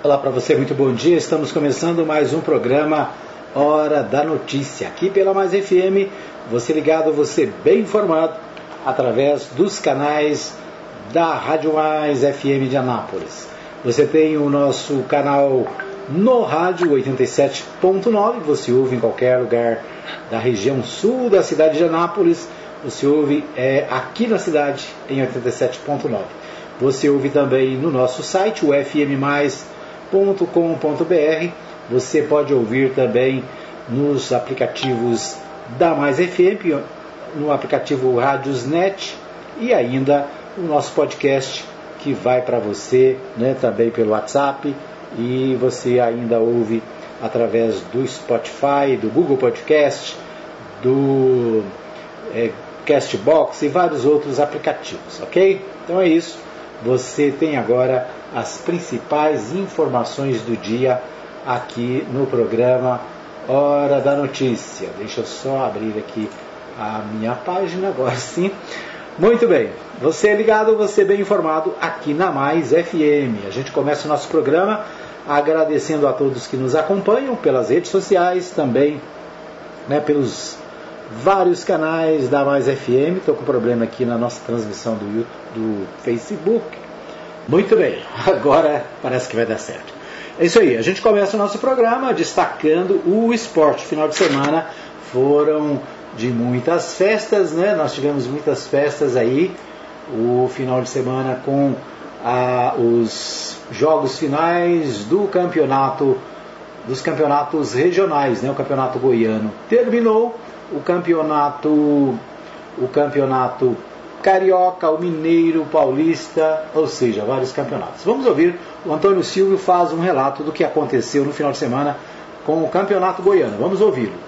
Olá para você, muito bom dia. Estamos começando mais um programa Hora da Notícia. Aqui pela Mais FM, você ligado, você bem informado através dos canais da Rádio Mais FM de Anápolis. Você tem o nosso canal no rádio 87.9, você ouve em qualquer lugar da região sul da cidade de Anápolis, você ouve é, aqui na cidade em 87.9. Você ouve também no nosso site, o FM Mais com.br Você pode ouvir também nos aplicativos da Mais FM, no aplicativo Radiosnet e ainda o nosso podcast que vai para você né, também pelo WhatsApp e você ainda ouve através do Spotify, do Google Podcast, do é, Castbox e vários outros aplicativos, ok? Então é isso. Você tem agora as principais informações do dia aqui no programa Hora da Notícia. Deixa eu só abrir aqui a minha página agora sim. Muito bem, você é ligado, você é bem informado aqui na Mais FM. A gente começa o nosso programa agradecendo a todos que nos acompanham pelas redes sociais, também né, pelos vários canais da Mais FM. Estou com problema aqui na nossa transmissão do, do Facebook. Muito bem, agora parece que vai dar certo. É isso aí, a gente começa o nosso programa destacando o esporte. Final de semana foram de muitas festas, né? Nós tivemos muitas festas aí. O final de semana com a, os jogos finais do campeonato dos campeonatos regionais, né? O campeonato goiano terminou, o campeonato o campeonato carioca, o mineiro, o paulista, ou seja, vários campeonatos. Vamos ouvir o Antônio Silvio faz um relato do que aconteceu no final de semana com o campeonato goiano. Vamos ouvi-lo.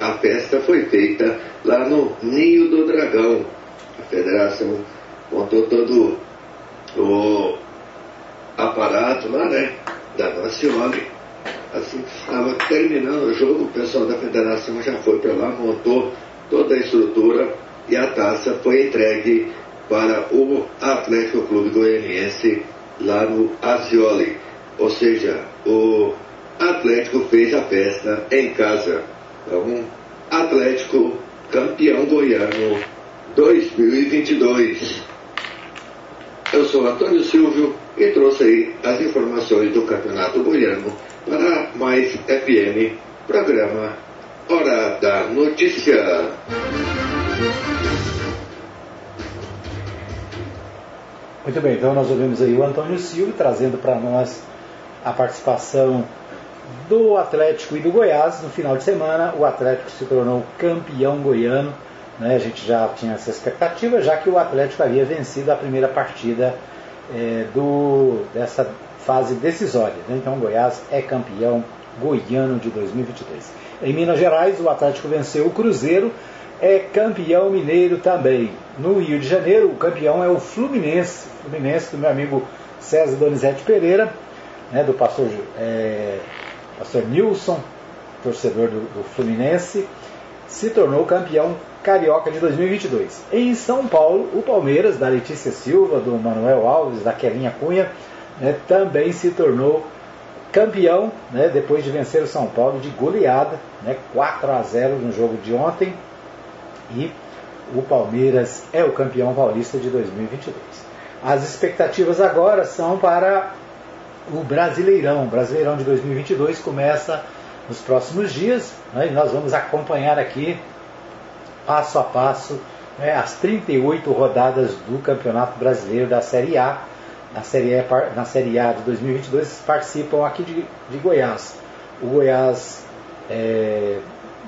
A festa foi feita lá no Ninho do Dragão. A federação montou todo o aparato lá, né? Da Acioli. Assim que estava terminando o jogo, o pessoal da federação já foi para lá, montou toda a estrutura e a taça foi entregue para o Atlético Clube Goianiense lá no Acioli. Ou seja, o Atlético fez a festa em casa. Então, Atlético campeão goiano 2022. Eu sou Antônio Silvio e trouxe aí as informações do Campeonato Goiano para Mais FM, programa Hora da Notícia. Muito bem, então nós ouvimos aí o Antônio Silvio trazendo para nós a participação do Atlético e do Goiás no final de semana. O Atlético se tornou campeão goiano. Né? A gente já tinha essa expectativa, já que o Atlético havia vencido a primeira partida é, do, dessa fase decisória. Né? Então o Goiás é campeão goiano de 2022. Em Minas Gerais, o Atlético venceu o Cruzeiro, é campeão mineiro também. No Rio de Janeiro, o campeão é o Fluminense, Fluminense do meu amigo César Donizete Pereira, né, do pastor, é, pastor Nilson, torcedor do, do Fluminense, se tornou campeão carioca de 2022. Em São Paulo, o Palmeiras, da Letícia Silva, do Manuel Alves, da Kelinha Cunha, né, também se tornou campeão, né, depois de vencer o São Paulo de goleada, né, 4 a 0 no jogo de ontem. E o Palmeiras é o campeão paulista de 2022. As expectativas agora são para o Brasileirão. O Brasileirão de 2022 começa nos próximos dias né, e nós vamos acompanhar aqui passo a passo né, as 38 rodadas do Campeonato Brasileiro da Série A. Na Série A, na série a de 2022 participam aqui de, de Goiás. O Goiás é,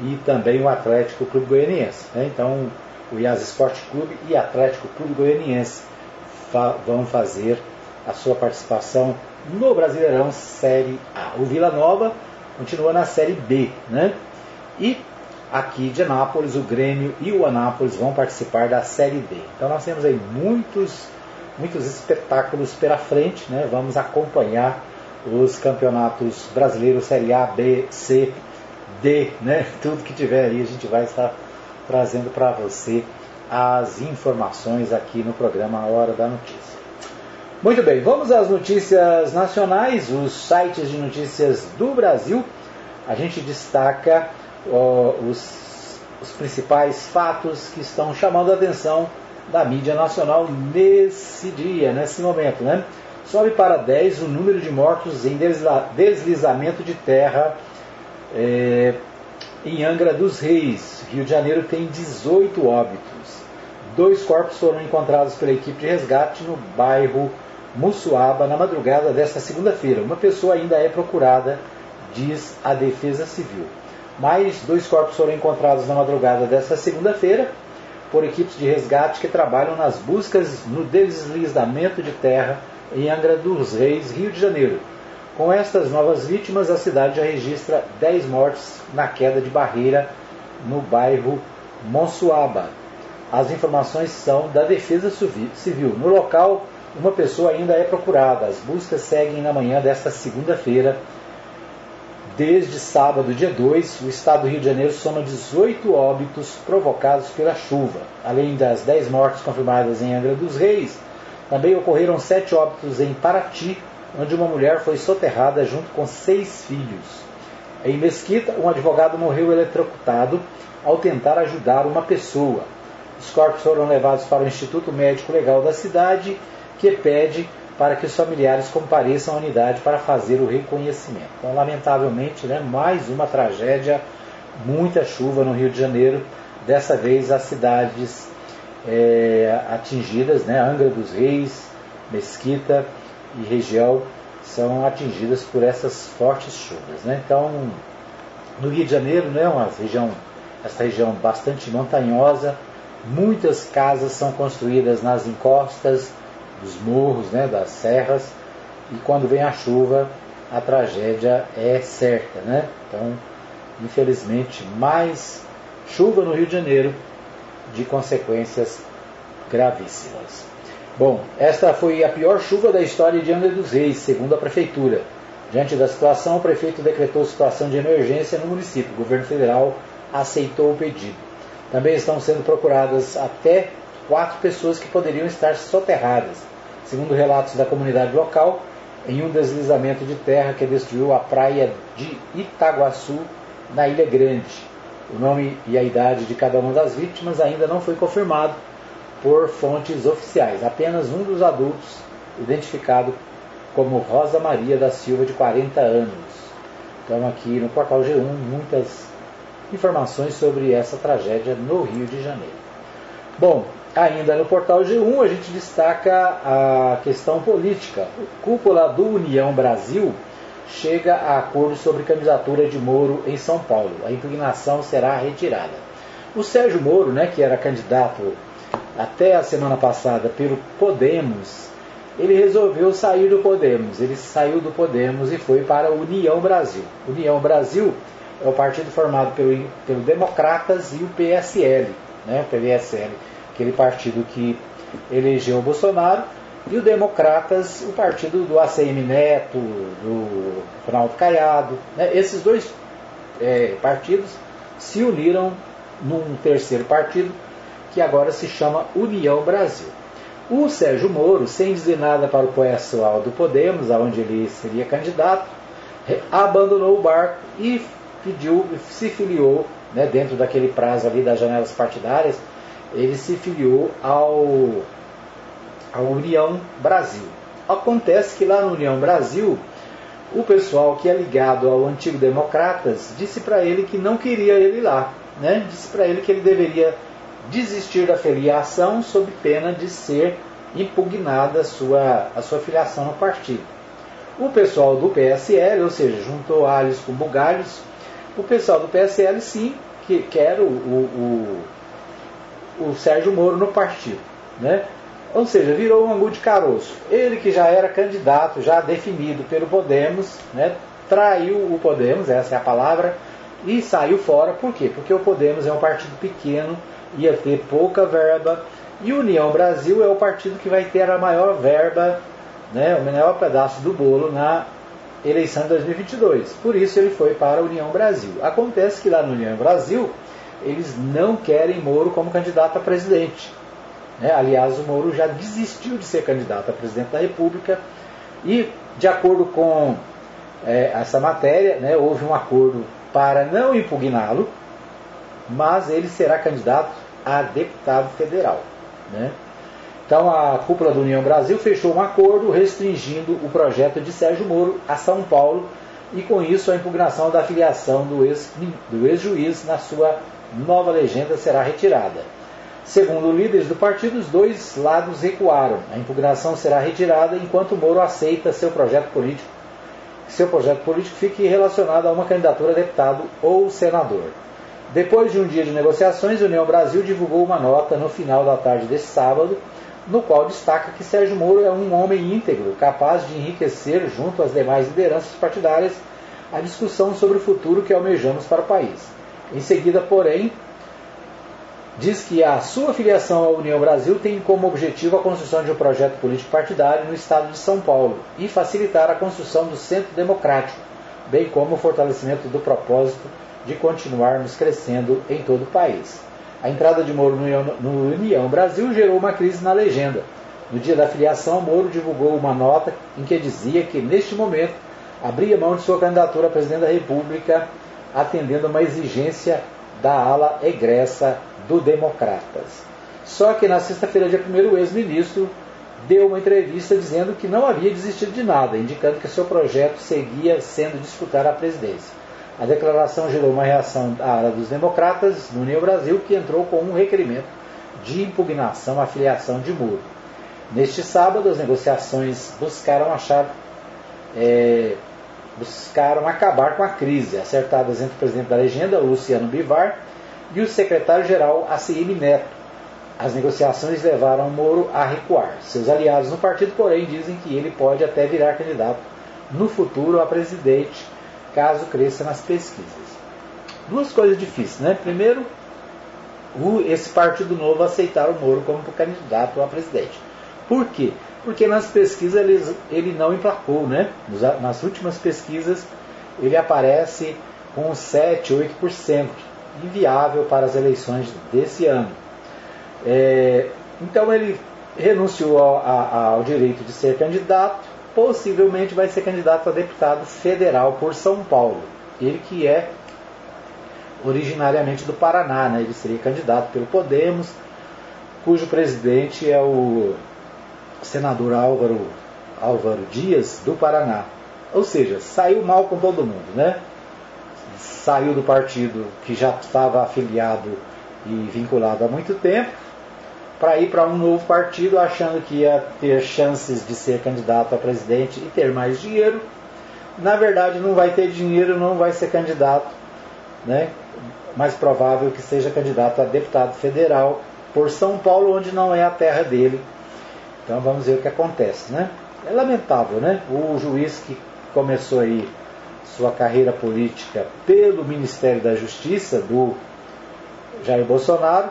e também o Atlético Clube Goianiense. Né? Então, o Goiás Esporte Clube e Atlético Clube Goianiense fa vão fazer a sua participação no Brasileirão Série A. O Vila Nova continua na Série B. Né? E aqui de Anápolis, o Grêmio e o Anápolis vão participar da Série D. Então nós temos aí muitos, muitos espetáculos pela frente, né? Vamos acompanhar os campeonatos brasileiros Série A, B, C, D, né? Tudo que tiver aí a gente vai estar trazendo para você as informações aqui no programa Hora da Notícia. Muito bem, vamos às notícias nacionais, os sites de notícias do Brasil. A gente destaca os, os principais fatos que estão chamando a atenção da mídia nacional nesse dia, nesse momento. Né? Sobe para 10 o número de mortos em deslizamento de terra é, em Angra dos Reis. Rio de Janeiro tem 18 óbitos. Dois corpos foram encontrados pela equipe de resgate no bairro Mussuaba na madrugada desta segunda-feira. Uma pessoa ainda é procurada, diz a Defesa Civil. Mais dois corpos foram encontrados na madrugada desta segunda-feira por equipes de resgate que trabalham nas buscas no deslizamento de terra em Angra dos Reis, Rio de Janeiro. Com estas novas vítimas, a cidade já registra 10 mortes na queda de barreira no bairro Monsuaba. As informações são da Defesa Civil. No local, uma pessoa ainda é procurada. As buscas seguem na manhã desta segunda-feira Desde sábado, dia 2, o estado do Rio de Janeiro soma 18 óbitos provocados pela chuva. Além das 10 mortes confirmadas em Angra dos Reis, também ocorreram 7 óbitos em Paraty, onde uma mulher foi soterrada junto com seis filhos. Em Mesquita, um advogado morreu eletrocutado ao tentar ajudar uma pessoa. Os corpos foram levados para o Instituto Médico Legal da cidade, que pede para que os familiares compareçam à unidade para fazer o reconhecimento. Então, lamentavelmente, né, mais uma tragédia, muita chuva no Rio de Janeiro. Dessa vez, as cidades é, atingidas, né, Angra dos Reis, Mesquita e região, são atingidas por essas fortes chuvas. Né? Então, no Rio de Janeiro, né, uma região, essa região bastante montanhosa, muitas casas são construídas nas encostas, dos morros, né, das serras, e quando vem a chuva, a tragédia é certa. Né? Então, infelizmente, mais chuva no Rio de Janeiro de consequências gravíssimas. Bom, esta foi a pior chuva da história de Angra dos Reis, segundo a Prefeitura. Diante da situação, o prefeito decretou situação de emergência no município. O governo federal aceitou o pedido. Também estão sendo procuradas até quatro pessoas que poderiam estar soterradas, segundo relatos da comunidade local, em um deslizamento de terra que destruiu a praia de Itaguaçu, na Ilha Grande. O nome e a idade de cada uma das vítimas ainda não foi confirmado por fontes oficiais. Apenas um dos adultos, identificado como Rosa Maria da Silva, de 40 anos. Então, aqui no portal G1, muitas informações sobre essa tragédia no Rio de Janeiro. Bom, Ainda no portal G1 a gente destaca a questão política. O cúpula do União Brasil chega a acordo sobre candidatura de Moro em São Paulo. A impugnação será retirada. O Sérgio Moro, né, que era candidato até a semana passada pelo Podemos, ele resolveu sair do Podemos. Ele saiu do Podemos e foi para a União Brasil. União Brasil é o partido formado pelo, pelo Democratas e o PSL, né, PSL aquele partido que elegeu o Bolsonaro, e o Democratas, o partido do ACM Neto, do Ronaldo Caiado. Né? Esses dois é, partidos se uniram num terceiro partido, que agora se chama União Brasil. O Sérgio Moro, sem dizer nada para o pessoal do Podemos, aonde ele seria candidato, abandonou o barco e pediu, se filiou, né, dentro daquele prazo ali das janelas partidárias, ele se filiou ao, à União Brasil. Acontece que lá na União Brasil, o pessoal que é ligado ao antigo Democratas disse para ele que não queria ele lá. Né? Disse para ele que ele deveria desistir da filiação sob pena de ser impugnada a sua, a sua filiação no partido. O pessoal do PSL, ou seja, juntou alhos com bugalhos, o pessoal do PSL sim que quer o, o, o, o Sérgio Moro no partido. Né? Ou seja, virou um angu de caroço. Ele que já era candidato, já definido pelo Podemos, né, traiu o Podemos, essa é a palavra, e saiu fora. Por quê? Porque o Podemos é um partido pequeno, ia ter pouca verba, e União Brasil é o partido que vai ter a maior verba, né, o maior pedaço do bolo na eleição de 2022. Por isso ele foi para a União Brasil. Acontece que lá no União Brasil eles não querem Moro como candidato a presidente. Né? Aliás, o Moro já desistiu de ser candidato a presidente da República e, de acordo com é, essa matéria, né, houve um acordo para não impugná-lo, mas ele será candidato a deputado federal. Né? Então a cúpula da União Brasil fechou um acordo restringindo o projeto de Sérgio Moro a São Paulo e com isso a impugnação da filiação do ex-juiz ex na sua nova legenda será retirada. Segundo líderes do partido, os dois lados recuaram. A impugnação será retirada enquanto Moro aceita seu projeto político, seu projeto político fique relacionado a uma candidatura a deputado ou senador. Depois de um dia de negociações, a União Brasil divulgou uma nota no final da tarde deste sábado, no qual destaca que Sérgio Moro é um homem íntegro, capaz de enriquecer, junto às demais lideranças partidárias, a discussão sobre o futuro que almejamos para o país. Em seguida, porém, diz que a sua filiação à União Brasil tem como objetivo a construção de um projeto político partidário no estado de São Paulo e facilitar a construção do centro democrático, bem como o fortalecimento do propósito de continuarmos crescendo em todo o país. A entrada de Moro no União Brasil gerou uma crise na legenda. No dia da filiação, Moro divulgou uma nota em que dizia que, neste momento, abria mão de sua candidatura a presidente da República, atendendo a uma exigência da ala egressa do Democratas. Só que na sexta-feira, dia 1 o ex-ministro deu uma entrevista dizendo que não havia desistido de nada, indicando que seu projeto seguia sendo disputar a presidência. A declaração gerou uma reação da ala dos democratas no União Brasil, que entrou com um requerimento de impugnação à filiação de Muro. Neste sábado, as negociações buscaram achar, é, buscaram acabar com a crise, acertadas entre o presidente da legenda, Luciano Bivar, e o secretário-geral ACM Neto. As negociações levaram Moro a recuar. Seus aliados no partido, porém, dizem que ele pode até virar candidato no futuro a presidente, caso cresça nas pesquisas. Duas coisas difíceis, né? Primeiro, esse Partido Novo aceitar o Moro como candidato a presidente. Por quê? Porque nas pesquisas ele, ele não emplacou, né? Nas últimas pesquisas ele aparece com 7, 8% inviável para as eleições desse ano. É, então ele renunciou ao, ao, direito de ser candidato, possivelmente vai ser candidato a deputado federal por São Paulo. Ele que é originariamente do Paraná, né? ele seria candidato pelo Podemos, cujo presidente é o senador Álvaro, Álvaro Dias, do Paraná. Ou seja, saiu mal com todo mundo, né? saiu do partido que já estava afiliado e vinculado há muito tempo, para ir para um novo partido achando que ia ter chances de ser candidato a presidente e ter mais dinheiro. Na verdade, não vai ter dinheiro, não vai ser candidato, né? mais provável que seja candidato a deputado federal por São Paulo, onde não é a terra dele. Então vamos ver o que acontece. Né? É lamentável, né? O juiz que começou aí sua carreira política pelo Ministério da Justiça do Jair Bolsonaro,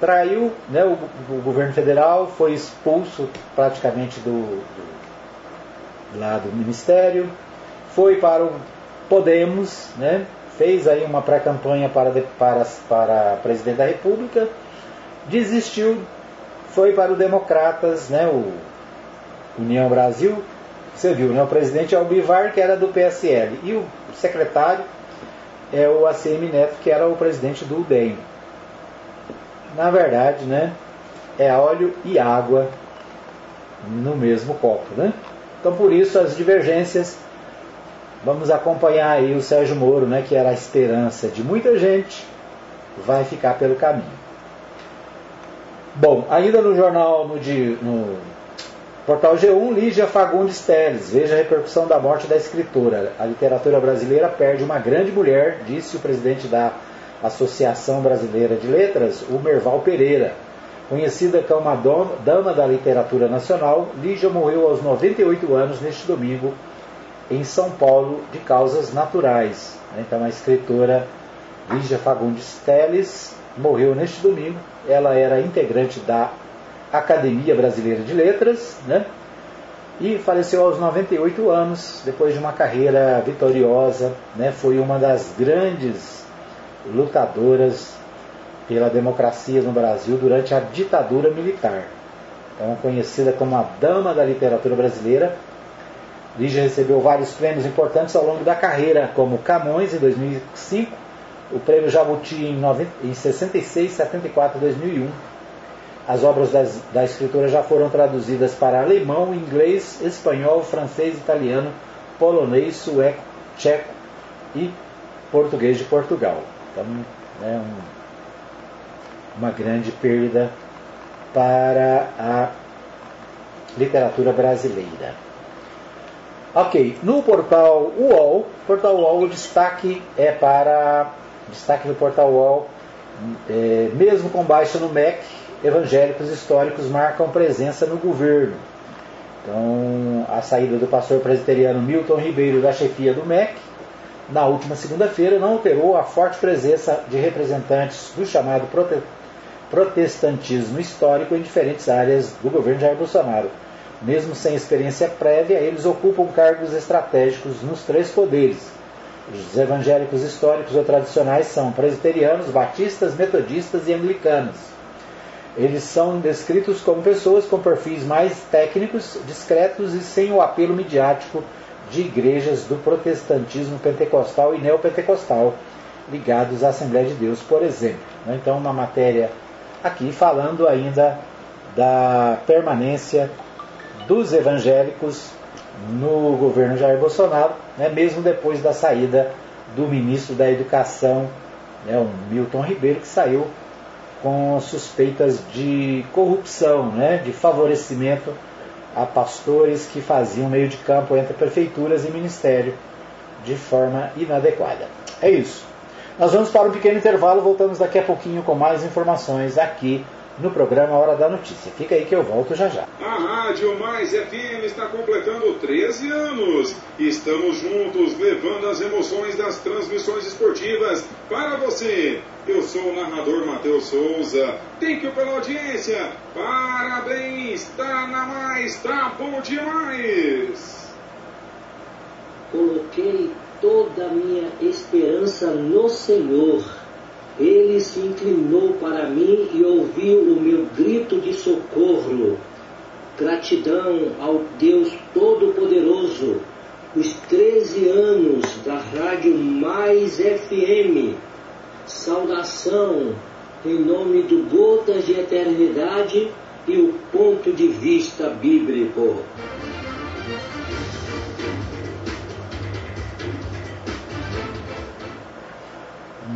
traiu né, o, o, governo federal, foi expulso praticamente do, do, lá do Ministério, foi para o Podemos, né, fez aí uma pré-campanha para, para, para presidente da República, desistiu, foi para o Democratas, né, o União Brasil, você viu, né? O presidente é o Bivar, que era do PSL, e o secretário é o ACM Neto, que era o presidente do UDEM. Na verdade, né? É óleo e água no mesmo copo, né? Então, por isso, as divergências. Vamos acompanhar aí o Sérgio Moro, né? Que era a esperança de muita gente, vai ficar pelo caminho. Bom, ainda no jornal, no, no portal G1, Lígia Fagundes Teles. Veja a repercussão da morte da escritora. A literatura brasileira perde uma grande mulher, disse o presidente da Associação Brasileira de Letras, o Merval Pereira. Conhecida como uma dama da literatura nacional, Lígia morreu aos 98 anos neste domingo em São Paulo de causas naturais. Então a escritora Lígia Fagundes Teles morreu neste domingo. Ela era integrante da Academia Brasileira de Letras, né? E faleceu aos 98 anos, depois de uma carreira vitoriosa, né? Foi uma das grandes lutadoras pela democracia no Brasil durante a ditadura militar. Então, conhecida como a dama da literatura brasileira, Lígia recebeu vários prêmios importantes ao longo da carreira, como Camões em 2005, o prêmio Jabuti em, 90, em 66, 74 e 2001. As obras das, da escritora já foram traduzidas para alemão, inglês, espanhol, francês, italiano, polonês, sueco, tcheco e português de Portugal. Então, é um, uma grande perda para a literatura brasileira. Ok, no portal UOL, portal UOL o destaque é para destaque do portal UOL, é, mesmo com baixa no MEC, evangélicos históricos marcam presença no governo. Então, a saída do pastor presbiteriano Milton Ribeiro da chefia do MEC na última segunda-feira não alterou a forte presença de representantes do chamado protestantismo histórico em diferentes áreas do governo Jair Bolsonaro. Mesmo sem experiência prévia, eles ocupam cargos estratégicos nos três poderes. Os evangélicos históricos ou tradicionais são presbiterianos, batistas, metodistas e anglicanos. Eles são descritos como pessoas com perfis mais técnicos, discretos e sem o apelo midiático de igrejas do protestantismo pentecostal e neopentecostal ligados à Assembleia de Deus, por exemplo. Então, uma matéria aqui falando ainda da permanência dos evangélicos no governo Jair Bolsonaro, né, mesmo depois da saída do ministro da Educação, né, o Milton Ribeiro, que saiu com suspeitas de corrupção, né, de favorecimento a pastores que faziam meio de campo entre prefeituras e ministério de forma inadequada. É isso. Nós vamos para um pequeno intervalo, voltamos daqui a pouquinho com mais informações aqui no programa Hora da Notícia. Fica aí que eu volto já já. A Rádio Mais FM está completando 13 anos. Estamos juntos levando as emoções das transmissões esportivas para você. Eu sou o narrador Matheus Souza. Thank you pela audiência. Parabéns, tá na mais, tá bom demais. Coloquei toda a minha esperança no Senhor ele se inclinou para mim e ouviu o meu grito de socorro. Gratidão ao Deus Todo-Poderoso, os 13 anos da Rádio Mais FM. Saudação em nome do Gotas de Eternidade e o ponto de vista bíblico.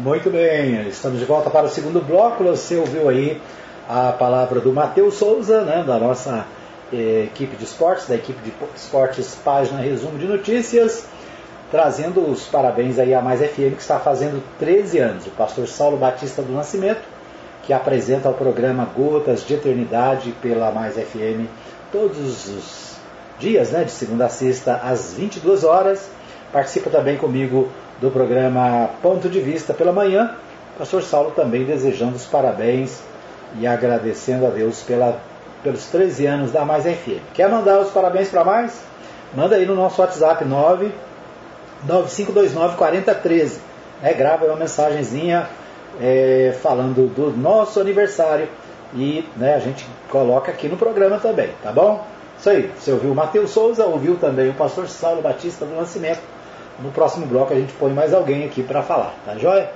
Muito bem, estamos de volta para o segundo bloco. Você ouviu aí a palavra do Matheus Souza, né, da nossa eh, equipe de esportes, da equipe de esportes Página Resumo de Notícias, trazendo os parabéns aí a Mais FM, que está fazendo 13 anos. O pastor Saulo Batista do Nascimento, que apresenta o programa Gotas de Eternidade pela Mais FM todos os dias, né, de segunda a sexta, às 22 horas. Participa também comigo do programa Ponto de Vista pela manhã. Pastor Saulo também desejando os parabéns e agradecendo a Deus pela, pelos 13 anos da Mais FM. Quer mandar os parabéns para mais? Manda aí no nosso WhatsApp 9 9529 4013. É, grava uma mensagenzinha é, falando do nosso aniversário e né, a gente coloca aqui no programa também, tá bom? Isso aí, você ouviu o Matheus Souza, ouviu também o pastor Saulo Batista do Nascimento no próximo bloco a gente põe mais alguém aqui para falar, tá joia?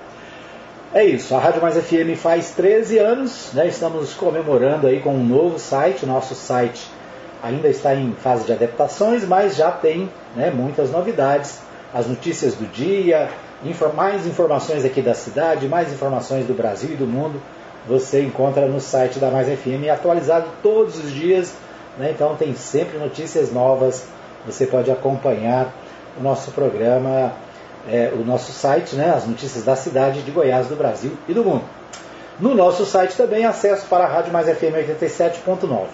É isso, a Rádio Mais FM faz 13 anos, né? estamos comemorando aí com um novo site, nosso site ainda está em fase de adaptações, mas já tem né, muitas novidades, as notícias do dia, mais informações aqui da cidade, mais informações do Brasil e do mundo você encontra no site da Mais FM, atualizado todos os dias, né? então tem sempre notícias novas, você pode acompanhar o nosso programa, é, o nosso site, né? as notícias da cidade de Goiás, do Brasil e do mundo. No nosso site também acesso para a Rádio Mais FM 87.9.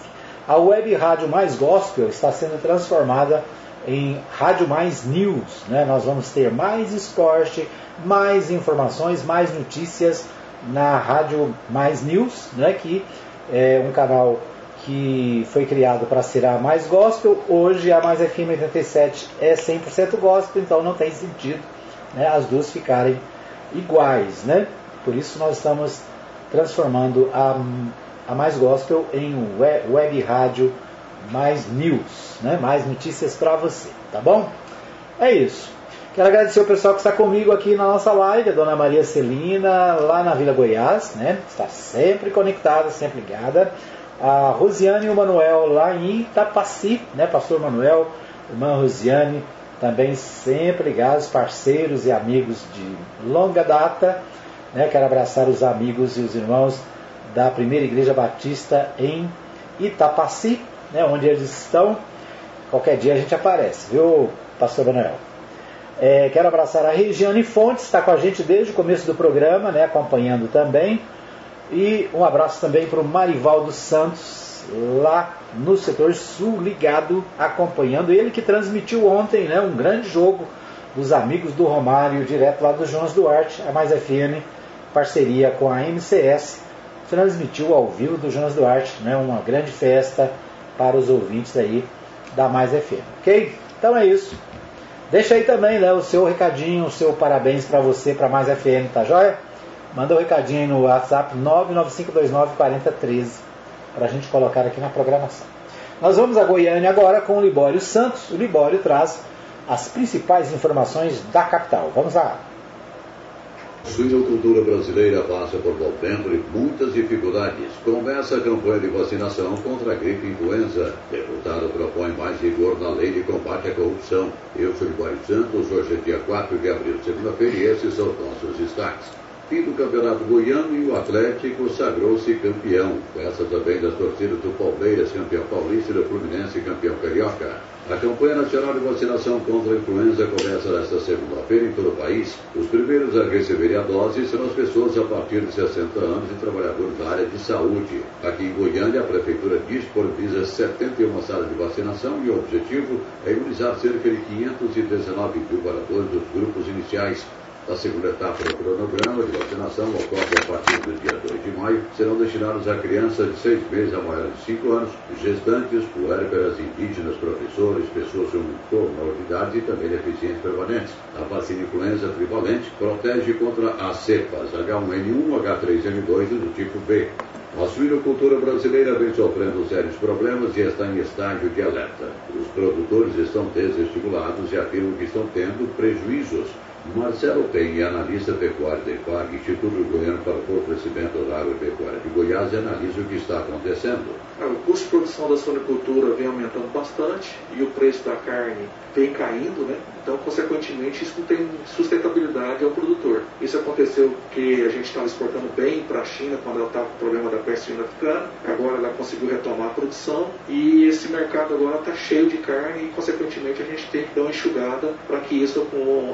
A web Rádio Mais Gospel está sendo transformada em Rádio Mais News. Né? Nós vamos ter mais esporte, mais informações, mais notícias na Rádio Mais News, né? que é um canal que foi criado para ser a mais gospel. Hoje a Mais FM 87 é 100% gospel, então não tem sentido né, as duas ficarem iguais. Né? Por isso nós estamos transformando a, a Mais Gospel em web, web rádio mais news, né? mais notícias para você, tá bom? É isso. Quero agradecer o pessoal que está comigo aqui na nossa live, a dona Maria Celina, lá na Vila Goiás, né? Está sempre conectada, sempre ligada. A Rosiane e o Manuel lá em Itapaci, né? Pastor Manuel, irmã Rosiane, também sempre ligados, parceiros e amigos de longa data. Né? Quero abraçar os amigos e os irmãos da Primeira Igreja Batista em Itapaci, né? onde eles estão. Qualquer dia a gente aparece, viu, Pastor Manuel? É, quero abraçar a Regiane Fontes, está com a gente desde o começo do programa, né, acompanhando também. E um abraço também para o Marivaldo Santos, lá no setor sul, ligado, acompanhando. Ele que transmitiu ontem né, um grande jogo dos amigos do Romário, direto lá do Jonas Duarte, a Mais FM, parceria com a MCS, transmitiu ao vivo do Jonas Duarte, né, uma grande festa para os ouvintes aí da Mais FM, ok? Então é isso. Deixa aí também né, o seu recadinho, o seu parabéns para você, para Mais FM, tá joia? Manda um recadinho aí no WhatsApp 995294013 para a gente colocar aqui na programação. Nós vamos a Goiânia agora com o Libório Santos. O Libório traz as principais informações da capital. Vamos lá. A suinocultura brasileira passa por momento de muitas dificuldades. Começa a campanha de vacinação contra a gripe influenza. Deputado propõe mais rigor na lei de combate à corrupção. Eu sou Libório Santos, hoje é dia 4 de abril, segunda-feira, e esses são nossos destaques. Fim do Campeonato Goiano e o Atlético sagrou-se campeão. Peça também das torcidas do Palmeiras, campeão paulista, e do Fluminense, campeão carioca. A campanha nacional de vacinação contra a influenza começa nesta segunda-feira em todo o país. Os primeiros a receberem a dose serão as pessoas a partir de 60 anos e trabalhadores da área de saúde. Aqui em Goiânia, a Prefeitura disponibiliza 71 salas de vacinação e o objetivo é imunizar cerca de 519 mil moradores dos grupos iniciais. A segunda etapa do cronograma de vacinação ocorre a partir do dia 2 de maio. Serão destinados a crianças de 6 meses a maiores de 5 anos, gestantes, puérperas, indígenas, professores, pessoas com comorbidades e também deficientes permanentes. A vacina influenza trivalente protege contra as cepas H1N1, H3N2 e do tipo B. A suinocultura brasileira vem sofrendo sérios problemas e está em estágio de alerta. Os produtores estão desestimulados e afirmam que estão tendo prejuízos Marcelo Penha, analista pecuário da IPAG, Instituto Goiano para o Fortalecimento da Agropecuária de Goiás, analisa o que está acontecendo. É, o custo de produção da suinocultura vem aumentando bastante e o preço da carne vem caindo, né? Então, consequentemente, isso não tem sustentabilidade ao produtor. Isso aconteceu porque a gente estava exportando bem para a China quando ela estava com o problema da peste suína africana. Agora ela conseguiu retomar a produção e esse mercado agora está cheio de carne e, consequentemente, a gente tem que dar uma enxugada para que isso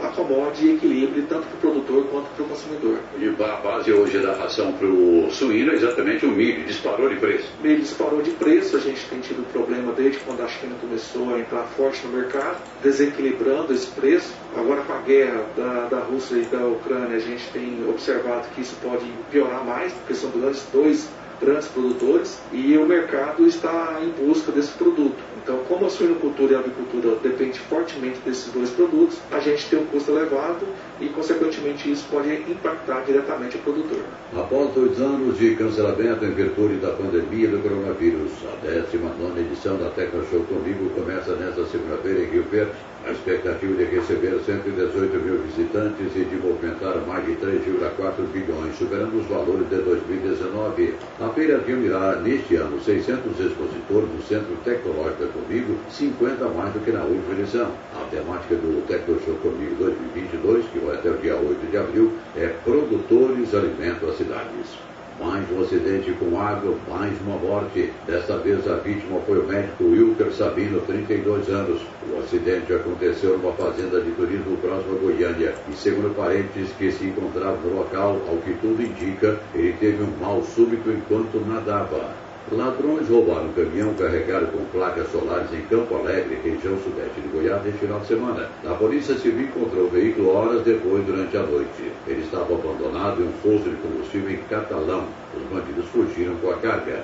acomode e equilibre tanto para o produtor quanto para o consumidor. E a base hoje da ração para o suíno é exatamente o milho. Disparou de preço. O milho disparou de preço. A gente tem tido problema desde quando a China começou a entrar forte no mercado, desequilibrando esse preço. Agora com a guerra da, da Rússia e da Ucrânia, a gente tem observado que isso pode piorar mais, porque são grandes, dois grandes produtores e o mercado está em busca desse produto. Então, como a suinocultura e a avicultura dependem fortemente desses dois produtos, a gente tem um custo elevado e, consequentemente, isso pode impactar diretamente o produtor. Após dois anos de cancelamento em virtude da pandemia do coronavírus, a 19 edição da Tecno Show Comigo começa nesta segunda-feira em Rio Verde. A expectativa de receber 118 mil visitantes e de movimentar mais de 3,4 bilhões, superando os valores de 2019. A feira reunirá neste ano 600 expositores do Centro Tecnológico Comigo, 50 mais do que na última edição. A temática do Tecno Show Comigo 2022, que vai até o dia 8 de abril, é Produtores Alimentam as Cidades. Mais um acidente com água, mais uma morte. Desta vez a vítima foi o médico Wilker Sabino, 32 anos. O acidente aconteceu numa fazenda de turismo próximo a Goiânia e, segundo parentes que se encontravam no local, ao que tudo indica, ele teve um mal súbito enquanto nadava. Ladrões roubaram um caminhão carregado com placas solares em Campo Alegre, região sudeste de Goiás, neste final de semana. A Polícia Civil encontrou o veículo horas depois, durante a noite. Ele estava abandonado em um posto de combustível em Catalão. Os bandidos fugiram com a carga.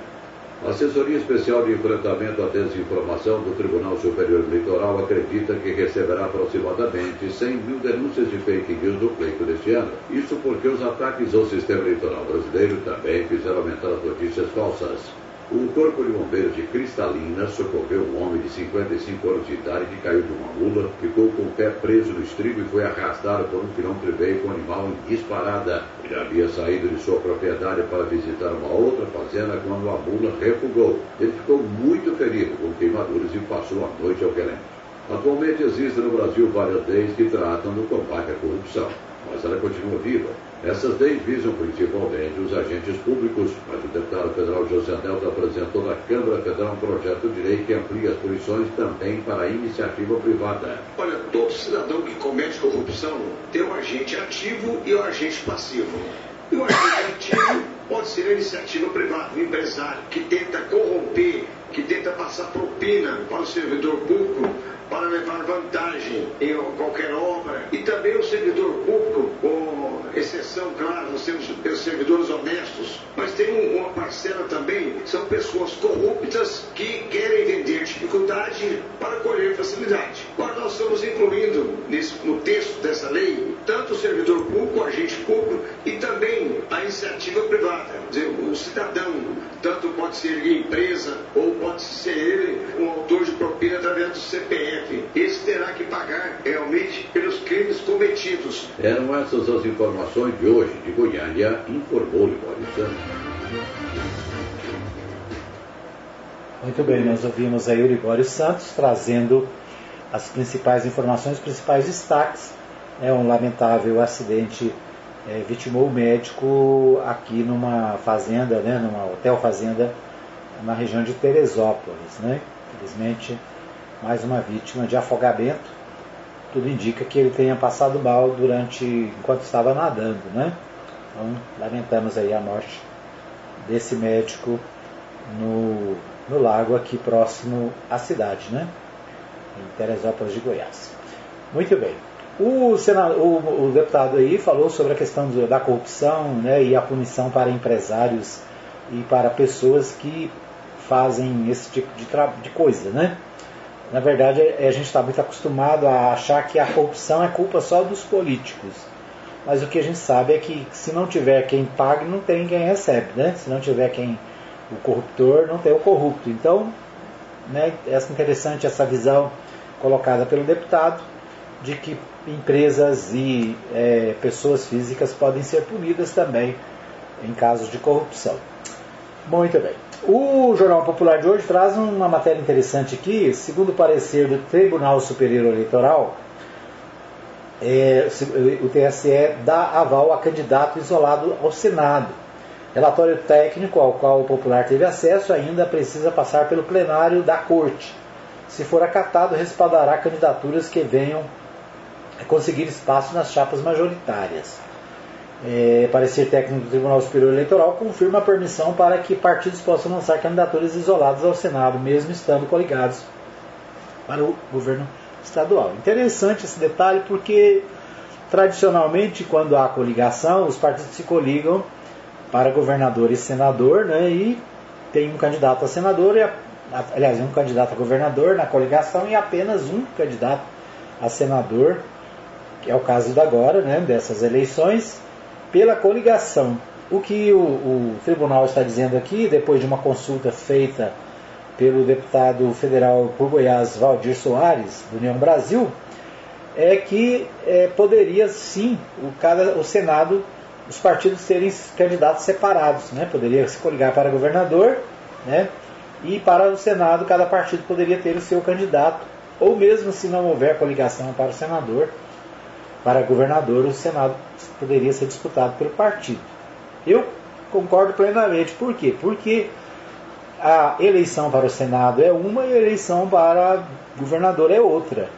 A Assessoria Especial de Enfrentamento à Desinformação do Tribunal Superior Eleitoral acredita que receberá aproximadamente 100 mil denúncias de fake news no pleito deste ano. Isso porque os ataques ao sistema eleitoral brasileiro também fizeram aumentar as notícias falsas. O Corpo de Bombeiros de Cristalina socorreu um homem de 55 anos de idade que caiu de uma mula, ficou com o pé preso no estribo e foi arrastado por um quilômetro e meio com o animal em disparada. Ele havia saído de sua propriedade para visitar uma outra fazenda quando a mula refugou. Ele ficou muito ferido com queimaduras e passou a noite ao relento. Atualmente existem no Brasil várias leis que tratam do combate à corrupção, mas ela continua viva. Essas leis visam principalmente os agentes públicos, mas o deputado federal José Nelson apresentou na Câmara Federal um projeto de lei que amplia as punições também para a iniciativa privada. Olha, todo cidadão que comete corrupção tem um agente ativo e um agente passivo. E o agente ativo pode ser a iniciativa privada, o empresário que tenta corromper, que tenta passar propina para o servidor público para levar vantagem em qualquer obra. E também o servidor público, com exceção, claro, nós temos os servidores honestos, mas tem uma parcela também, são pessoas corruptas que querem vender dificuldade para colher facilidade. Agora nós estamos incluindo nesse, no texto dessa lei tanto o servidor público, o agente público iniciativa privada. Dizer, o cidadão, tanto pode ser ele empresa ou pode ser ele um autor de propina através do CPF. Esse terá que pagar realmente pelos crimes cometidos. Eram essas as informações de hoje de Goiânia, informou Libório Santos. Muito bem, nós ouvimos aí o Libório Santos trazendo as principais informações, os principais destaques. É um lamentável acidente é, vitimou o médico aqui numa fazenda, né, numa hotel fazenda na região de Teresópolis. Né? Infelizmente, mais uma vítima de afogamento. Tudo indica que ele tenha passado mal durante enquanto estava nadando. Né? Então, lamentamos aí a morte desse médico no, no lago aqui próximo à cidade, né? em Teresópolis de Goiás. Muito bem. O, senador, o, o, deputado aí falou sobre a questão do, da corrupção né, e a punição para empresários e para pessoas que fazem esse tipo de, de coisa. Né? Na verdade, a gente está muito acostumado a achar que a corrupção é culpa só dos políticos. Mas o que a gente sabe é que se não tiver quem pague, não tem quem recebe. Né? Se não tiver quem o corruptor, não tem o corrupto. Então, né, é interessante essa visão colocada pelo deputado de que empresas e é, pessoas físicas podem ser punidas também em casos de corrupção. Muito bem. O Jornal Popular de hoje traz uma matéria interessante aqui, segundo o parecer do Tribunal Superior Eleitoral, é, o TSE dá aval a candidato isolado ao Senado. Relatório técnico ao qual o Popular teve acesso ainda precisa passar pelo plenário da Corte. Se for acatado, respaldará candidaturas que venham conseguir espaço nas chapas majoritárias. É, parecer técnico do Tribunal Superior Eleitoral confirma a permissão para que partidos possam lançar candidaturas isoladas ao Senado, mesmo estando coligados para o governo estadual. Interessante esse detalhe porque, tradicionalmente, quando há coligação, os partidos se coligam para governador e senador, né, e tem um candidato a senador, e a, aliás, um candidato a governador na coligação e apenas um candidato a senador, que é o caso da agora, né, dessas eleições, pela coligação. O que o, o tribunal está dizendo aqui, depois de uma consulta feita pelo deputado federal por Goiás, Valdir Soares, do União Brasil, é que é, poderia sim o, cada, o Senado, os partidos terem candidatos separados, né? poderia se coligar para governador, né? e para o Senado cada partido poderia ter o seu candidato, ou mesmo se não houver coligação para o senador, para governador, o Senado poderia ser disputado pelo partido. Eu concordo plenamente. Por quê? Porque a eleição para o Senado é uma e a eleição para governador é outra.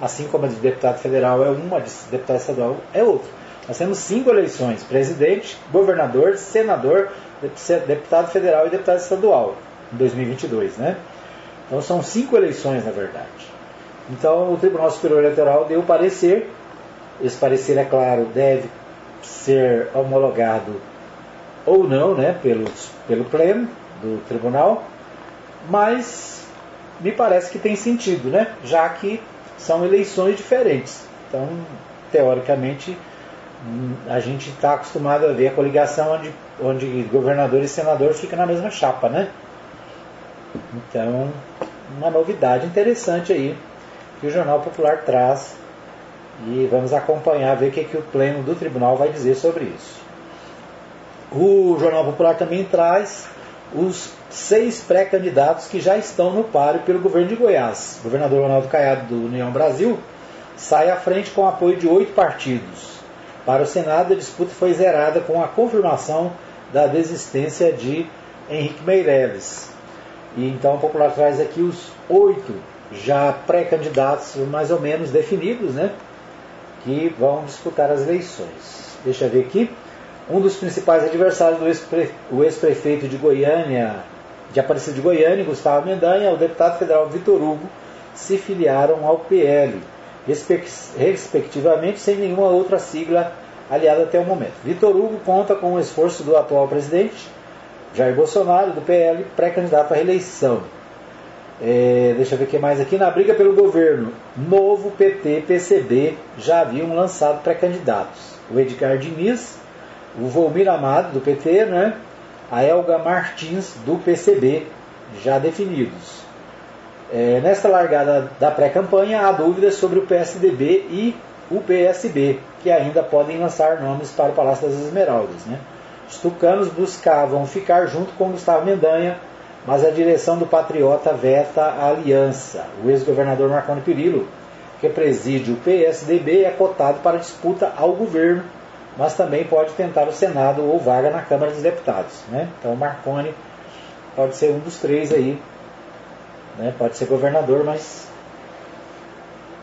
Assim como a de deputado federal é uma, a de deputado estadual é outra. Nós temos cinco eleições: presidente, governador, senador, deputado federal e deputado estadual em 2022, né? Então são cinco eleições, na verdade. Então o Tribunal Superior Eleitoral deu parecer. Esse parecer, é claro, deve ser homologado ou não, né, pelo, pelo pleno do tribunal, mas me parece que tem sentido, né, já que são eleições diferentes. Então, teoricamente, a gente está acostumado a ver a coligação onde, onde governador e senador ficam na mesma chapa, né? Então, uma novidade interessante aí que o Jornal Popular traz e vamos acompanhar, ver o que, que o pleno do tribunal vai dizer sobre isso. O Jornal Popular também traz os seis pré-candidatos que já estão no páreo pelo governo de Goiás. O governador Ronaldo Caiado do União Brasil sai à frente com apoio de oito partidos. Para o Senado, a disputa foi zerada com a confirmação da desistência de Henrique Meirelles. E então o Popular traz aqui os oito já pré-candidatos mais ou menos definidos, né? Que vão disputar as eleições. Deixa eu ver aqui. Um dos principais adversários do ex-prefeito de Goiânia, de Aparecida de Goiânia, Gustavo Mendanha, o deputado federal Vitor Hugo, se filiaram ao PL, respectivamente, sem nenhuma outra sigla aliada até o momento. Vitor Hugo conta com o esforço do atual presidente, Jair Bolsonaro, do PL, pré-candidato à reeleição. É, deixa eu ver o que mais aqui. Na briga pelo governo, Novo, PT, PCB já haviam lançado pré-candidatos. O Edgar Diniz, o Volmir Amado, do PT, né? a Elga Martins, do PCB, já definidos. É, nesta largada da pré-campanha, há dúvidas sobre o PSDB e o PSB, que ainda podem lançar nomes para o Palácio das Esmeraldas. Né? Os tucanos buscavam ficar junto com Gustavo Mendanha, mas a direção do Patriota veta a aliança. O ex-governador Marconi Perillo, que preside o PSDB, é cotado para disputa ao governo, mas também pode tentar o Senado ou vaga na Câmara dos Deputados. Né? Então Marconi pode ser um dos três aí. Né? Pode ser governador, mas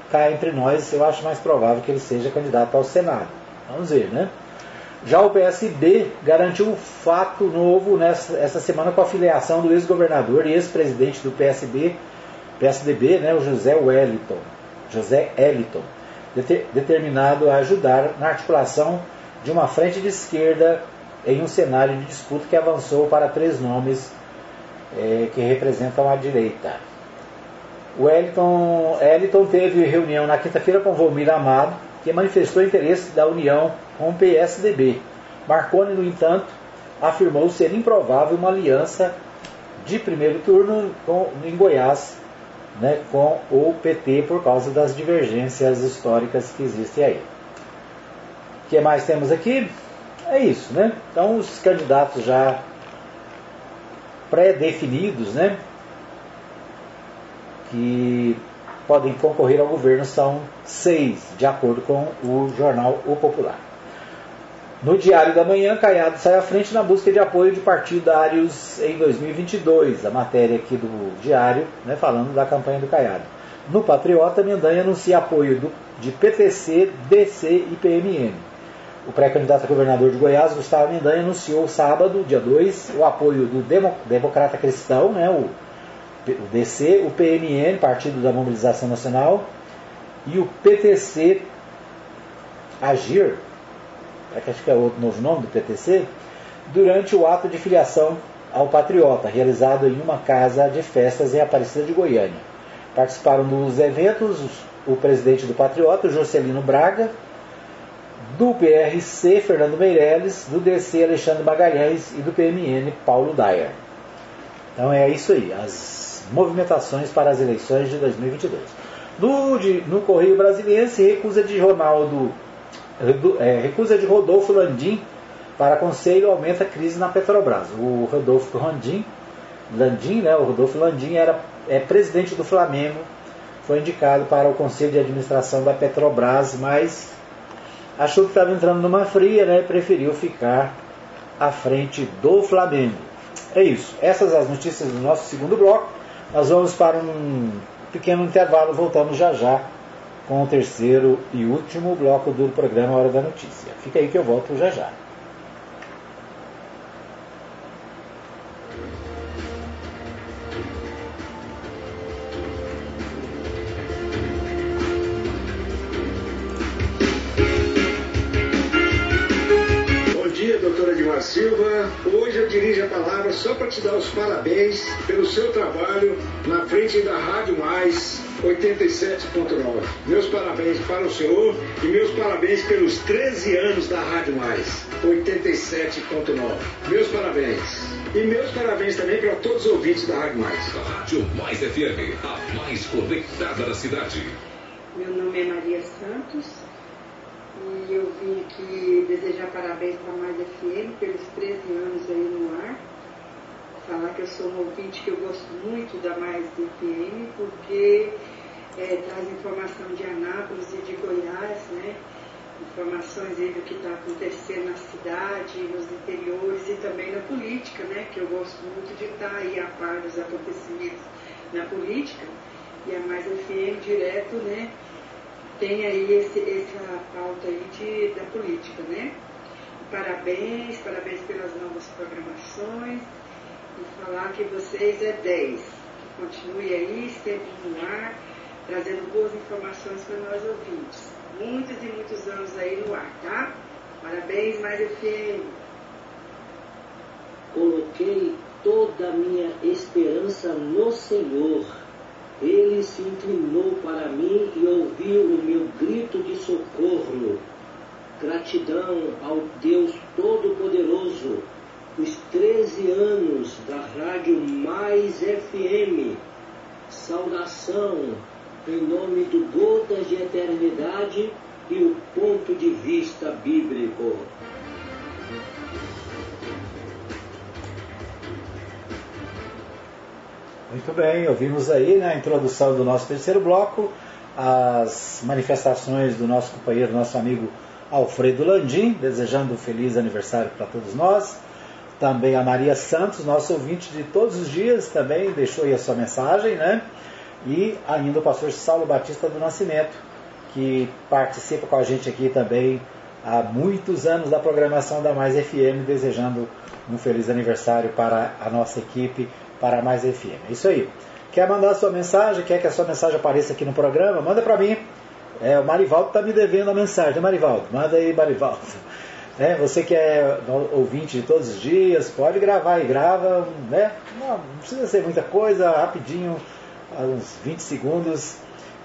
cá entre nós eu acho mais provável que ele seja candidato ao Senado. Vamos ver, né? Já o PSB garantiu um fato novo nessa essa semana com a filiação do ex-governador e ex-presidente do PSB, PSDB, né, o José Wellington, José Eliton, determinado a ajudar na articulação de uma frente de esquerda em um cenário de disputa que avançou para três nomes é, que representam a direita. O Eliton, Eliton teve reunião na quinta-feira com Volmir Amado, que manifestou interesse da união com o PSDB. Marconi, no entanto, afirmou ser improvável uma aliança de primeiro turno com, em Goiás né, com o PT por causa das divergências históricas que existem aí. O que mais temos aqui? É isso, né? Então os candidatos já pré-definidos, né? Que podem concorrer ao governo são seis, de acordo com o jornal O Popular. No Diário da Manhã, Caiado sai à frente na busca de apoio de partidários em 2022. A matéria aqui do Diário, né, falando da campanha do Caiado. No Patriota, Mendanha anuncia apoio do, de PTC, DC e PMN. O pré-candidato a governador de Goiás, Gustavo Mendanha, anunciou sábado, dia 2, o apoio do Demo, Democrata Cristão, né, o o DC, o PMN, Partido da Mobilização Nacional, e o PTC Agir, é acho que é o novo nome do PTC, durante o ato de filiação ao Patriota, realizado em uma casa de festas em Aparecida de Goiânia. Participaram dos eventos o presidente do Patriota, Jocelino Braga, do PRC, Fernando Meirelles, do DC, Alexandre Magalhães e do PMN, Paulo Dyer. Então é isso aí. As movimentações para as eleições de 2022. No, de, no Correio Brasiliense, recusa de Ronaldo, recusa de Rodolfo Landim para conselho aumenta a crise na Petrobras. O Rodolfo Landim, Landim né, o Rodolfo Landim era é, presidente do Flamengo, foi indicado para o conselho de administração da Petrobras, mas achou que estava entrando numa fria, né, e preferiu ficar à frente do Flamengo. É isso. Essas as notícias do nosso segundo bloco. Nós vamos para um pequeno intervalo, voltamos já já com o terceiro e último bloco do programa Hora da Notícia. Fica aí que eu volto já já. Silva. Hoje eu dirijo a palavra só para te dar os parabéns pelo seu trabalho na frente da Rádio Mais 87.9. Meus parabéns para o senhor e meus parabéns pelos 13 anos da Rádio Mais 87.9. Meus parabéns. E meus parabéns também para todos os ouvintes da Rádio Mais. Rádio Mais FM, a mais conectada da cidade. Meu nome é Maria Santos e eu vim aqui desejar parabéns para a Mais FM pelos 13 anos aí no ar. Falar que eu sou um ouvinte que eu gosto muito da Mais FM, porque é, traz informação de Anápolis e de Goiás, né? Informações aí do que está acontecendo na cidade, nos interiores e também na política, né? Que eu gosto muito de estar aí a par dos acontecimentos na política. E a Mais FM direto, né? Tem aí esse, essa pauta aí de, da política, né? Parabéns, parabéns pelas novas programações e falar que vocês é 10. Que continue aí, sempre no ar, trazendo boas informações para nós ouvintes. Muitos e muitos anos aí no ar, tá? Parabéns, mais FM. Coloquei toda a minha esperança no Senhor ele se inclinou para mim e ouviu o meu grito de socorro. Gratidão ao Deus Todo-Poderoso, os 13 anos da Rádio Mais FM. Saudação em nome do Gotas de Eternidade e o ponto de vista bíblico. Muito bem, ouvimos aí na né, introdução do nosso terceiro bloco as manifestações do nosso companheiro, nosso amigo Alfredo Landim, desejando um feliz aniversário para todos nós. Também a Maria Santos, nosso ouvinte de todos os dias, também deixou aí a sua mensagem, né? E ainda o pastor Saulo Batista do Nascimento, que participa com a gente aqui também há muitos anos da programação da Mais FM, desejando um feliz aniversário para a nossa equipe para mais FM. É isso aí. Quer mandar a sua mensagem? Quer que a sua mensagem apareça aqui no programa? Manda para mim. É, o Marivaldo está me devendo a mensagem, né, Marivaldo? Manda aí, Marivaldo. É, você que é ouvinte de todos os dias, pode gravar e grava, né? Não, precisa ser muita coisa, rapidinho, uns 20 segundos,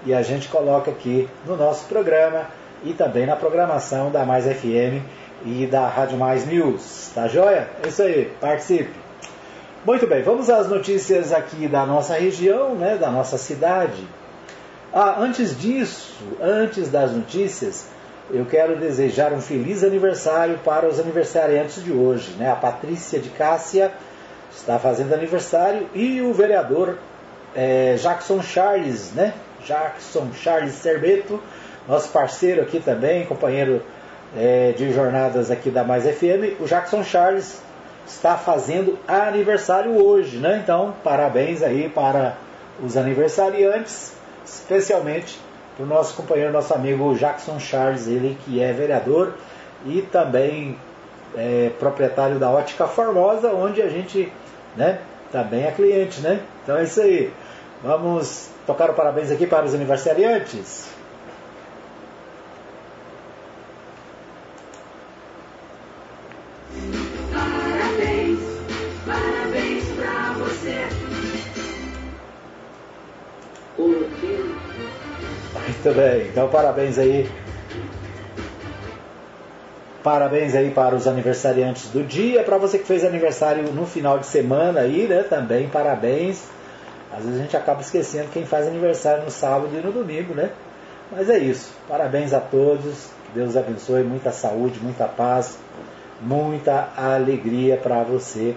e a gente coloca aqui no nosso programa e também na programação da Mais FM e da Rádio Mais News. Tá joia? É isso aí, participe! Muito bem, vamos às notícias aqui da nossa região, né, da nossa cidade. Ah, antes disso, antes das notícias, eu quero desejar um feliz aniversário para os aniversariantes de hoje. Né? A Patrícia de Cássia está fazendo aniversário e o vereador é, Jackson Charles, né? Jackson Charles Serbeto, nosso parceiro aqui também, companheiro é, de jornadas aqui da Mais FM. O Jackson Charles está fazendo aniversário hoje, né? Então, parabéns aí para os aniversariantes, especialmente para o nosso companheiro, nosso amigo Jackson Charles, ele que é vereador e também é, proprietário da Ótica Formosa, onde a gente né, também é cliente, né? Então é isso aí. Vamos tocar o parabéns aqui para os aniversariantes. Muito bem, então parabéns aí. Parabéns aí para os aniversariantes do dia. Para você que fez aniversário no final de semana aí, né? Também parabéns. Às vezes a gente acaba esquecendo quem faz aniversário no sábado e no domingo, né? Mas é isso. Parabéns a todos. Que Deus abençoe. Muita saúde, muita paz, muita alegria para você.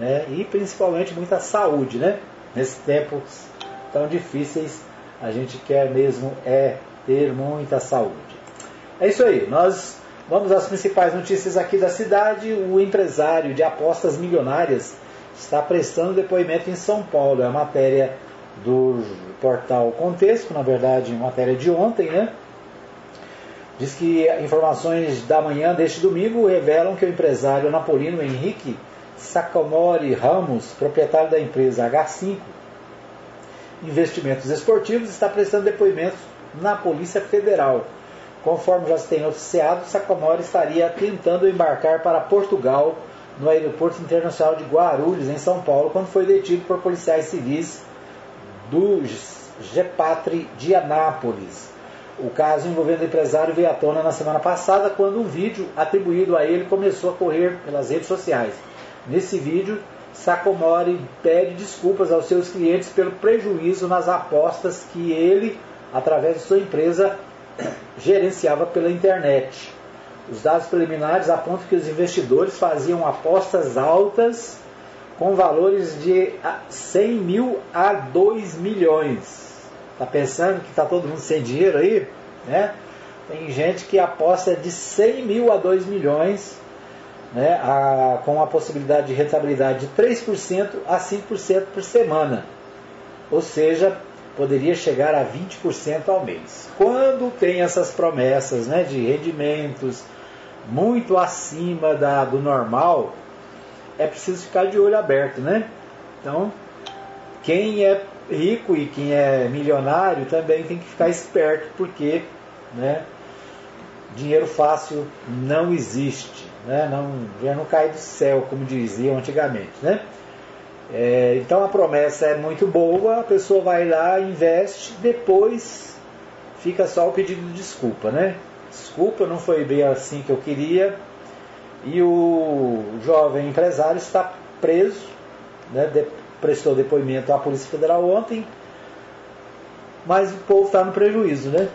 Né? E principalmente muita saúde, né? Nesses tempos tão difíceis a gente quer mesmo é ter muita saúde. É isso aí. Nós Vamos às principais notícias aqui da cidade. O empresário de apostas milionárias está prestando depoimento em São Paulo. É a matéria do portal Contexto, na verdade, matéria de ontem, né? Diz que informações da manhã deste domingo revelam que o empresário napolino Henrique Sacomori Ramos, proprietário da empresa H5 Investimentos Esportivos, está prestando depoimentos na Polícia Federal. Conforme já se tem noticiado, Sacomori estaria tentando embarcar para Portugal no Aeroporto Internacional de Guarulhos, em São Paulo, quando foi detido por policiais civis do GEPATRI de Anápolis. O caso envolvendo o empresário veio à tona na semana passada, quando um vídeo atribuído a ele começou a correr pelas redes sociais. Nesse vídeo, Sacomori pede desculpas aos seus clientes pelo prejuízo nas apostas que ele, através de sua empresa, gerenciava pela internet. Os dados preliminares apontam que os investidores faziam apostas altas com valores de 100 mil a 2 milhões. Está pensando que está todo mundo sem dinheiro aí? Né? Tem gente que aposta de 100 mil a 2 milhões, né, a, com a possibilidade de rentabilidade de 3% a 5% por semana. Ou seja, poderia chegar a 20% ao mês. Quando tem essas promessas né, de rendimentos muito acima da, do normal, é preciso ficar de olho aberto, né? Então, quem é rico e quem é milionário também tem que ficar esperto, porque né, dinheiro fácil não existe, né? não, já não cai do céu, como diziam antigamente. Né? É, então a promessa é muito boa, a pessoa vai lá, investe, depois fica só o pedido de desculpa, né? Desculpa, não foi bem assim que eu queria. E o jovem empresário está preso, né? De, prestou depoimento à Polícia Federal ontem, mas o povo está no prejuízo, né?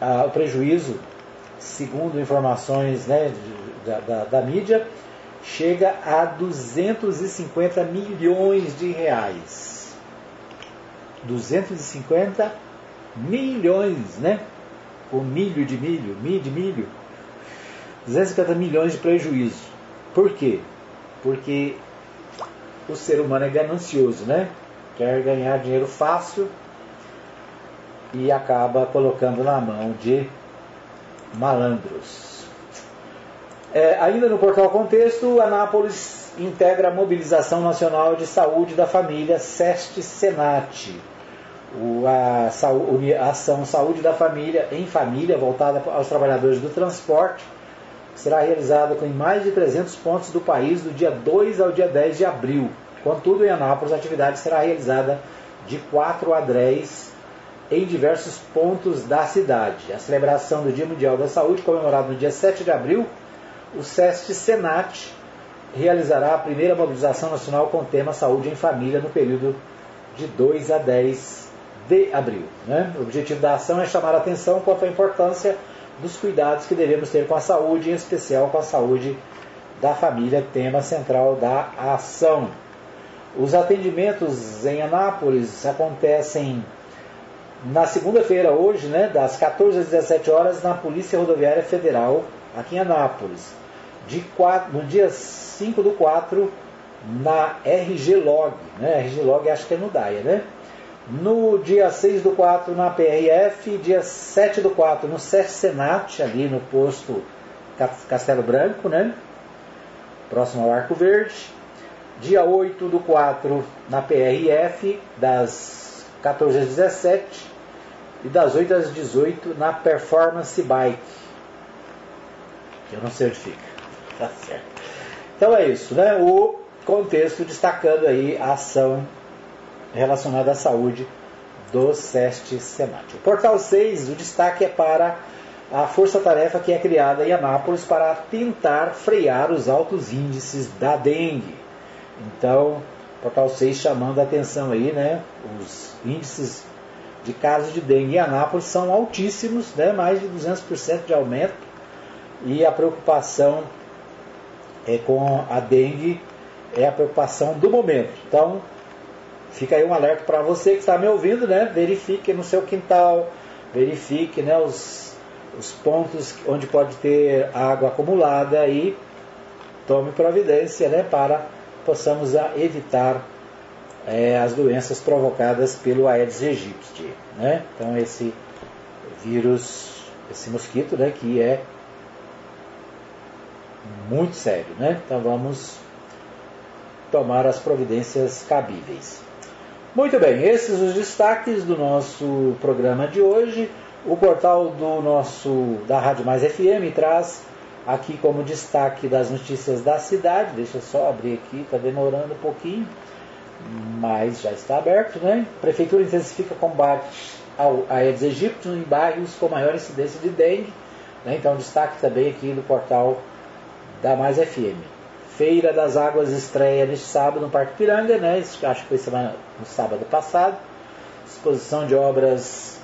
Ah, o prejuízo, segundo informações né, da, da, da mídia, chega a 250 milhões de reais. 250 milhões, né? O milho de milho, milho de milho. 250 milhões de prejuízo. Por quê? Porque o ser humano é ganancioso, né? Quer ganhar dinheiro fácil e acaba colocando na mão de malandros. É, ainda no portal Contexto, Anápolis integra a Mobilização Nacional de Saúde da Família, SEST Senat. O, a, a, ação Saúde da Família em Família, voltada aos trabalhadores do transporte, será realizada em mais de 300 pontos do país do dia 2 ao dia 10 de abril. Contudo, em Anápolis, a atividade será realizada de 4 a 10 em diversos pontos da cidade. A celebração do Dia Mundial da Saúde, comemorado no dia 7 de abril, o SEST Senat realizará a primeira mobilização nacional com o tema Saúde em Família no período de 2 a 10 de abril. Né? O objetivo da ação é chamar a atenção quanto à importância dos cuidados que devemos ter com a saúde, em especial com a saúde da família, tema central da ação. Os atendimentos em Anápolis acontecem na segunda-feira, hoje, né, das 14 às 17 horas, na Polícia Rodoviária Federal, aqui em Anápolis de 4, no dia 5 do 4 na RG Log, né? RG Log acho que é no DAIA, né? No dia 6 do 4 na PRF, dia 7 do 4 no SES Senat, ali no posto Castelo Branco, né? Próximo ao Arco Verde. Dia 8 do 4 na PRF, das 14 às 17 e das 8 às 18 na Performance Bike. Eu não sei onde fica. Tá certo. Então é isso, né? O contexto destacando aí a ação relacionada à saúde do SEST Senat. O portal 6, o destaque é para a força-tarefa que é criada em Anápolis para tentar frear os altos índices da dengue. Então, portal 6 chamando a atenção aí, né? Os índices de casos de dengue em Anápolis são altíssimos, né? Mais de 200% de aumento. E a preocupação é, com a dengue é a preocupação do momento. Então, fica aí um alerta para você que está me ouvindo, né? Verifique no seu quintal, verifique né, os, os pontos onde pode ter água acumulada e tome providência né, para possamos evitar é, as doenças provocadas pelo Aedes aegypti. Né? Então esse vírus, esse mosquito, né, que é muito sério. Né? Então vamos tomar as providências cabíveis. Muito bem, esses os destaques do nosso programa de hoje. O portal do nosso da Rádio Mais FM traz aqui como destaque das notícias da cidade. Deixa eu só abrir aqui, está demorando um pouquinho, mas já está aberto, né? Prefeitura intensifica combate ao Aedes aegypti em bairros com maior incidência de dengue. Né? Então, destaque também aqui do portal da Mais FM. Feira das Águas estreia neste sábado no Parque Piranga, né? acho que foi semana, no sábado passado. Exposição de obras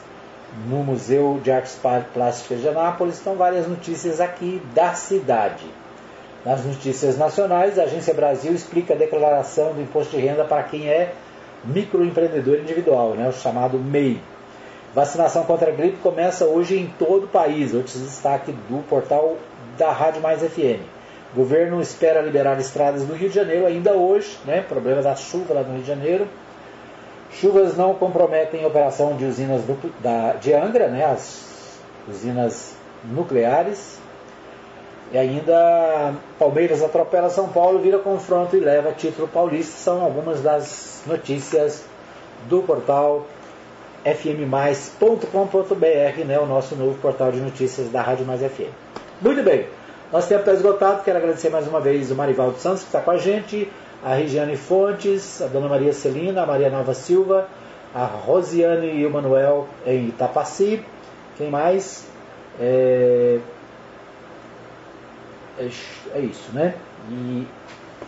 no Museu de Artes Plásticas de Anápolis. Então, várias notícias aqui da cidade. Nas notícias nacionais, a Agência Brasil explica a declaração do imposto de renda para quem é microempreendedor individual, né? o chamado MEI. Vacinação contra a gripe começa hoje em todo o país. Outro destaque do portal da Rádio Mais FM. O governo espera liberar estradas do Rio de Janeiro ainda hoje, né? Problema da chuva lá no Rio de Janeiro. Chuvas não comprometem a operação de usinas da, de Angra, né? As usinas nucleares. E ainda Palmeiras atropela São Paulo, vira confronto e leva título paulista. São algumas das notícias do portal fmmais.com.br, né, o nosso novo portal de notícias da Rádio Mais FM. Muito bem, nosso tempo está esgotado, quero agradecer mais uma vez o Marivaldo Santos, que está com a gente, a Regiane Fontes, a Dona Maria Celina, a Maria Nova Silva, a Rosiane e o Manuel em Itapaci, quem mais? É, é, é isso, né? E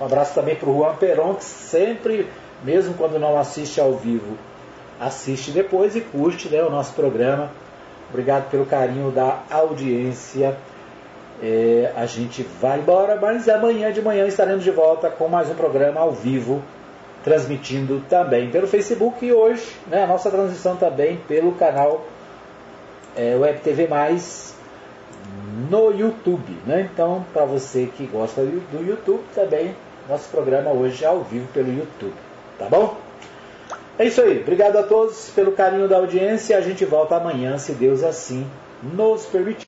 um abraço também para o Juan Peron, que sempre, mesmo quando não assiste ao vivo, assiste depois e curte né, o nosso programa. Obrigado pelo carinho da audiência. É, a gente vai embora, mas amanhã de manhã estaremos de volta com mais um programa ao vivo, transmitindo também pelo Facebook e hoje né, a nossa transmissão também pelo canal é, Web TV Mais no YouTube. Né? Então, para você que gosta do YouTube, também nosso programa hoje é ao vivo pelo YouTube. Tá bom? É isso aí. Obrigado a todos pelo carinho da audiência. A gente volta amanhã, se Deus assim nos permitir.